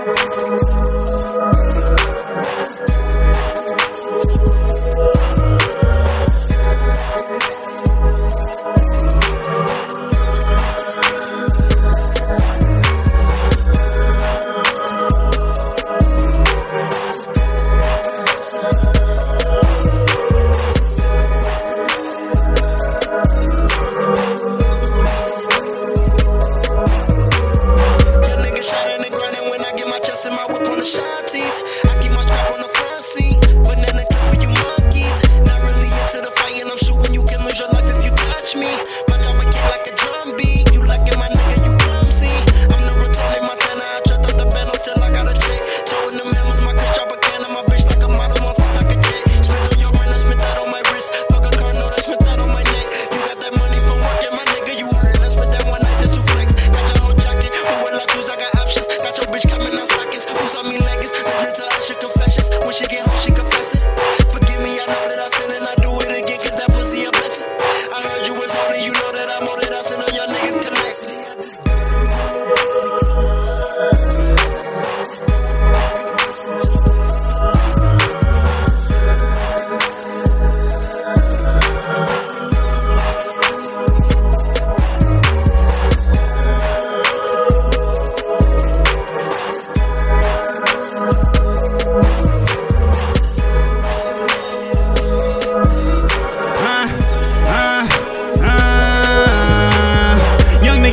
I get my chest and my whip on the shanties. I keep my strap on the front seat, banana clip for you monkeys. Not really into the fight, and I'm shooting you can lose your life if you touch me. My job a kick like a Listening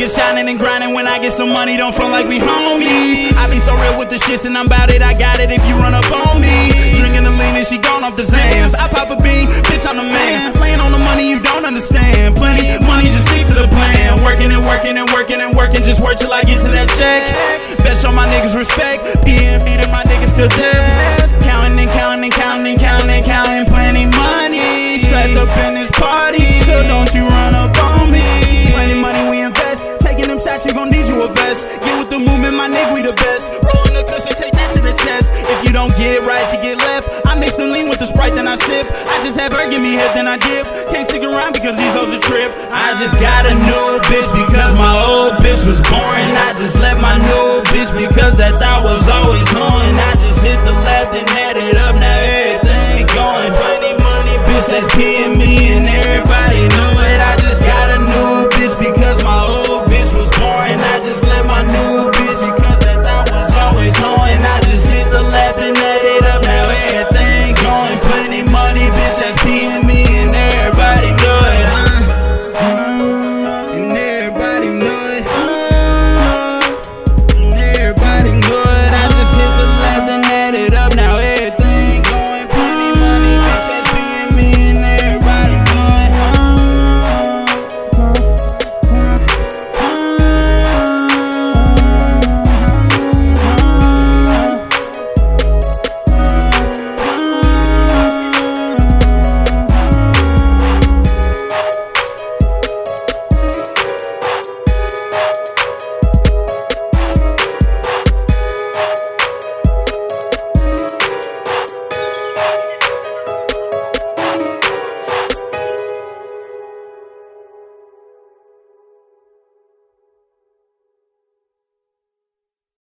Niggas shining and grinding when I get some money, don't front like we homies. I be so real with the shits and I'm about it, I got it if you run up on me. Drinking the lean and she gone off the Zans. I pop a bean, bitch, I'm the man. Laying on the money you don't understand. Plenty money, just stick to the plan. Working and working and working and working, just work till I get to that check. Best show my niggas respect. PM beating my niggas till death. Counting and counting and counting and counting counting plenty money. Strapped up in this Rolling the cushion, take that to the chest. If you don't get right, you get left. I mix some lean with the sprite, then I sip. I just have her give me head, then I dip. Can't stick around because these hoes a trip. I just got a new bitch because my old bitch was boring. I just left my new bitch because that thought was always on. I just hit the left and had it up, now everything going. Plenty money, bitch, that's P me, and